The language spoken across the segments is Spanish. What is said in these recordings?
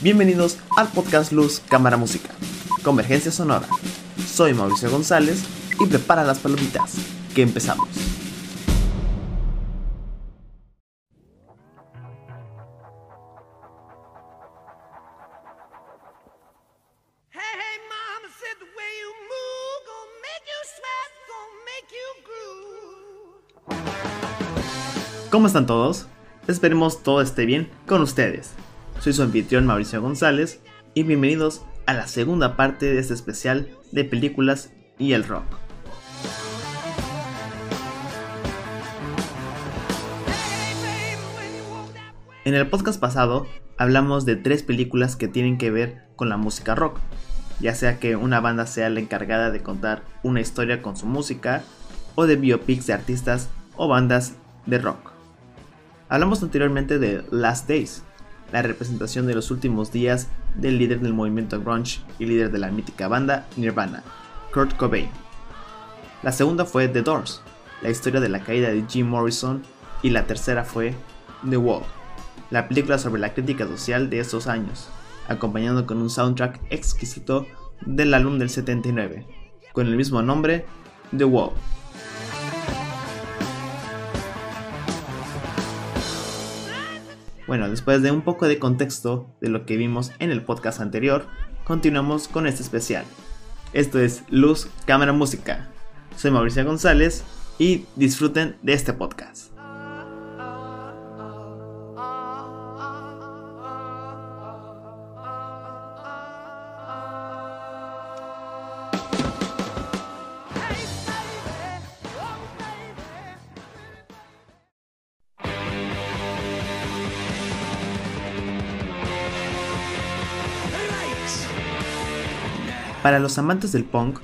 Bienvenidos al podcast Luz Cámara Música, Convergencia Sonora. Soy Mauricio González y prepara las palomitas, que empezamos. ¿Cómo están todos? Esperemos todo esté bien con ustedes. Soy su anfitrión Mauricio González y bienvenidos a la segunda parte de este especial de películas y el rock. En el podcast pasado hablamos de tres películas que tienen que ver con la música rock, ya sea que una banda sea la encargada de contar una historia con su música, o de biopics de artistas o bandas de rock. Hablamos anteriormente de Last Days, la representación de los últimos días del líder del movimiento grunge y líder de la mítica banda Nirvana, Kurt Cobain. La segunda fue The Doors, la historia de la caída de Jim Morrison, y la tercera fue The Wall, la película sobre la crítica social de estos años, acompañando con un soundtrack exquisito del álbum del 79, con el mismo nombre, The Wall. Bueno, después de un poco de contexto de lo que vimos en el podcast anterior, continuamos con este especial. Esto es Luz, Cámara, Música. Soy Mauricio González y disfruten de este podcast. Para los amantes del punk,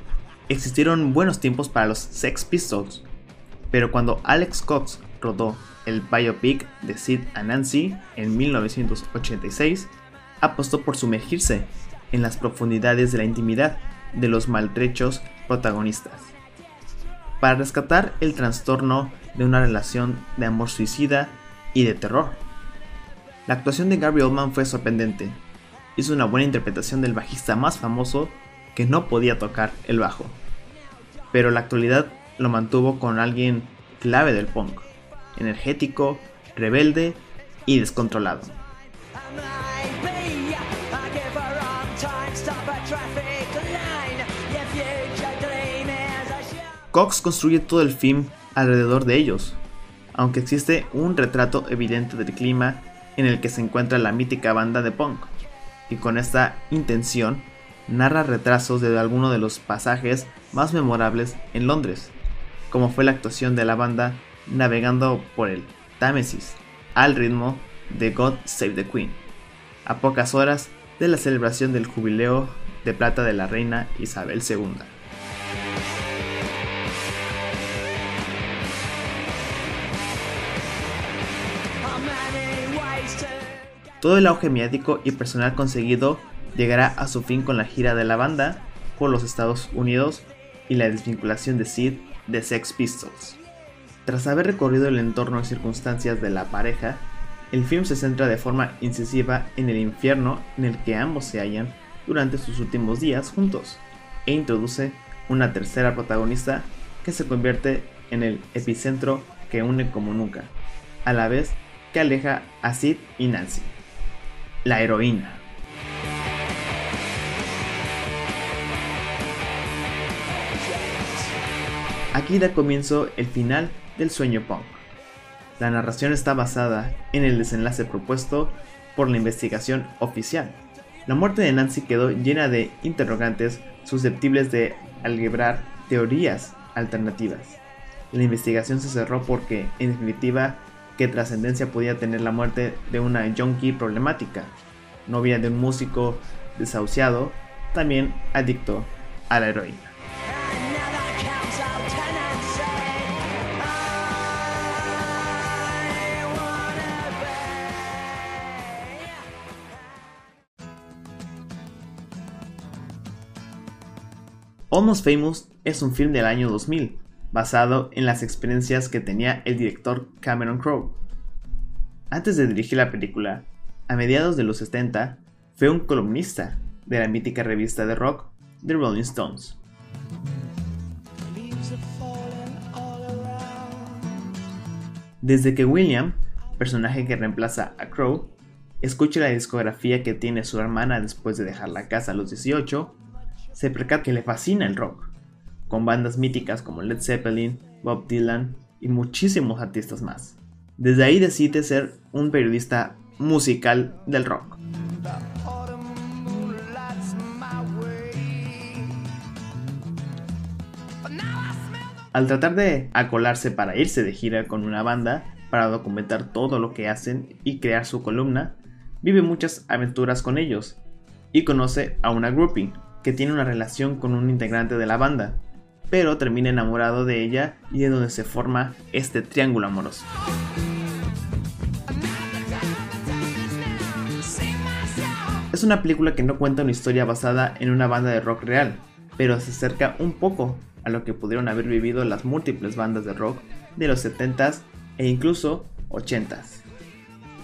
existieron buenos tiempos para los Sex Pistols, pero cuando Alex Cox rodó el biopic de Sid and Nancy en 1986, apostó por sumergirse en las profundidades de la intimidad de los maltrechos protagonistas, para rescatar el trastorno de una relación de amor suicida y de terror. La actuación de Gary Oldman fue sorprendente. Hizo una buena interpretación del bajista más famoso que no podía tocar el bajo. Pero la actualidad lo mantuvo con alguien clave del punk, energético, rebelde y descontrolado. Cox construye todo el film alrededor de ellos, aunque existe un retrato evidente del clima en el que se encuentra la mítica banda de punk, y con esta intención narra retrasos de algunos de los pasajes más memorables en Londres, como fue la actuación de la banda navegando por el Támesis al ritmo de God Save the Queen, a pocas horas de la celebración del jubileo de plata de la reina Isabel II. Todo el auge mediático y personal conseguido llegará a su fin con la gira de la banda por los Estados Unidos y la desvinculación de Sid de Sex Pistols. Tras haber recorrido el entorno y circunstancias de la pareja, el film se centra de forma incisiva en el infierno en el que ambos se hallan durante sus últimos días juntos, e introduce una tercera protagonista que se convierte en el epicentro que une como nunca, a la vez que aleja a Sid y Nancy, la heroína. Aquí da comienzo el final del sueño punk. La narración está basada en el desenlace propuesto por la investigación oficial. La muerte de Nancy quedó llena de interrogantes susceptibles de algebrar teorías alternativas. La investigación se cerró porque, en definitiva, qué trascendencia podía tener la muerte de una junkie problemática, novia de un músico desahuciado, también adicto a la heroína. Almost Famous es un film del año 2000, basado en las experiencias que tenía el director Cameron Crowe. Antes de dirigir la película, a mediados de los 70, fue un columnista de la mítica revista de rock The Rolling Stones. Desde que William, personaje que reemplaza a Crow, escucha la discografía que tiene su hermana después de dejar la casa a los 18, se percata que le fascina el rock, con bandas míticas como Led Zeppelin, Bob Dylan y muchísimos artistas más. Desde ahí decide ser un periodista musical del rock. Al tratar de acolarse para irse de gira con una banda, para documentar todo lo que hacen y crear su columna, vive muchas aventuras con ellos y conoce a una groupie que tiene una relación con un integrante de la banda, pero termina enamorado de ella y es donde se forma este triángulo amoroso. Es una película que no cuenta una historia basada en una banda de rock real, pero se acerca un poco a lo que pudieron haber vivido las múltiples bandas de rock de los 70s e incluso 80s.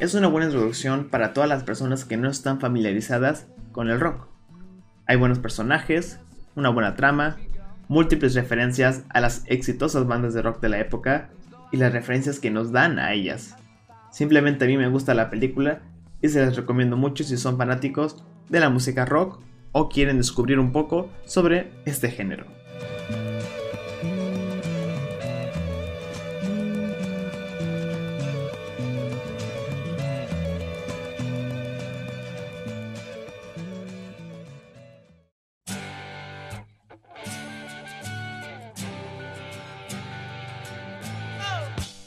Es una buena introducción para todas las personas que no están familiarizadas con el rock. Hay buenos personajes, una buena trama, múltiples referencias a las exitosas bandas de rock de la época y las referencias que nos dan a ellas. Simplemente a mí me gusta la película y se las recomiendo mucho si son fanáticos de la música rock o quieren descubrir un poco sobre este género.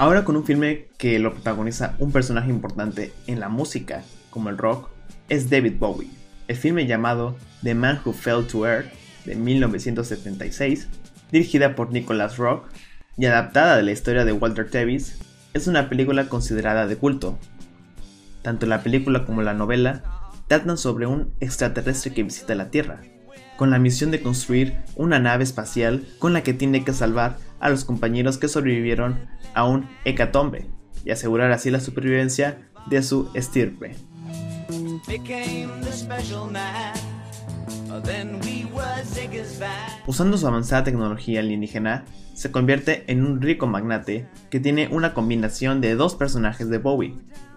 Ahora con un filme que lo protagoniza un personaje importante en la música, como el rock, es David Bowie. El filme llamado The Man Who Fell to Earth de 1976, dirigida por Nicholas Rock y adaptada de la historia de Walter Tevis, es una película considerada de culto. Tanto la película como la novela tratan sobre un extraterrestre que visita la Tierra, con la misión de construir una nave espacial con la que tiene que salvar a los compañeros que sobrevivieron a un hecatombe y asegurar así la supervivencia de su estirpe. Usando su avanzada tecnología alienígena, se convierte en un rico magnate que tiene una combinación de dos personajes de Bowie,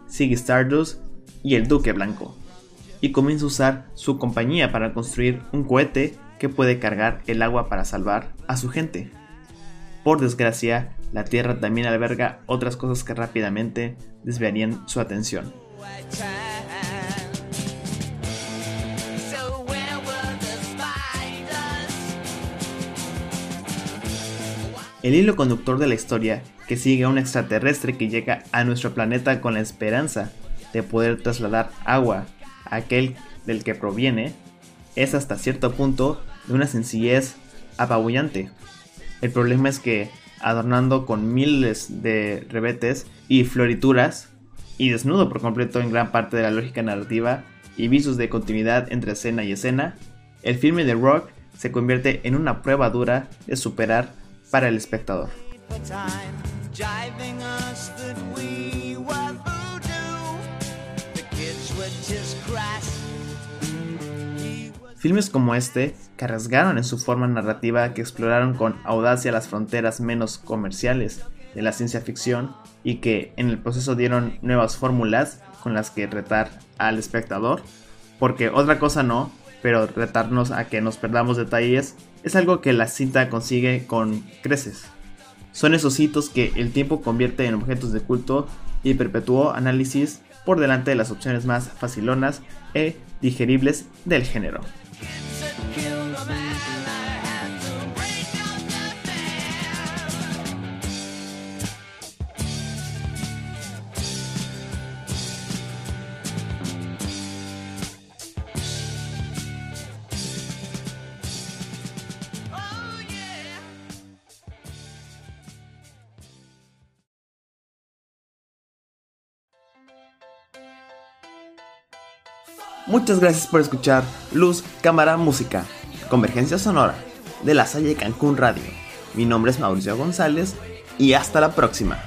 Ziggy Stardust y el Duque Blanco, y comienza a usar su compañía para construir un cohete que puede cargar el agua para salvar a su gente. Por desgracia, la Tierra también alberga otras cosas que rápidamente desviarían su atención. El hilo conductor de la historia que sigue a un extraterrestre que llega a nuestro planeta con la esperanza de poder trasladar agua a aquel del que proviene es hasta cierto punto de una sencillez apabullante. El problema es que, adornando con miles de rebetes y florituras, y desnudo por completo en gran parte de la lógica narrativa y visos de continuidad entre escena y escena, el filme de Rock se convierte en una prueba dura de superar para el espectador. Filmes como este, que arriesgaron en su forma narrativa, que exploraron con audacia las fronteras menos comerciales de la ciencia ficción y que en el proceso dieron nuevas fórmulas con las que retar al espectador, porque otra cosa no, pero retarnos a que nos perdamos detalles es algo que la cinta consigue con creces. Son esos hitos que el tiempo convierte en objetos de culto y perpetuó análisis por delante de las opciones más facilonas e digeribles del género. Muchas gracias por escuchar Luz, Cámara, Música, Convergencia Sonora de la Salle Cancún Radio. Mi nombre es Mauricio González y hasta la próxima.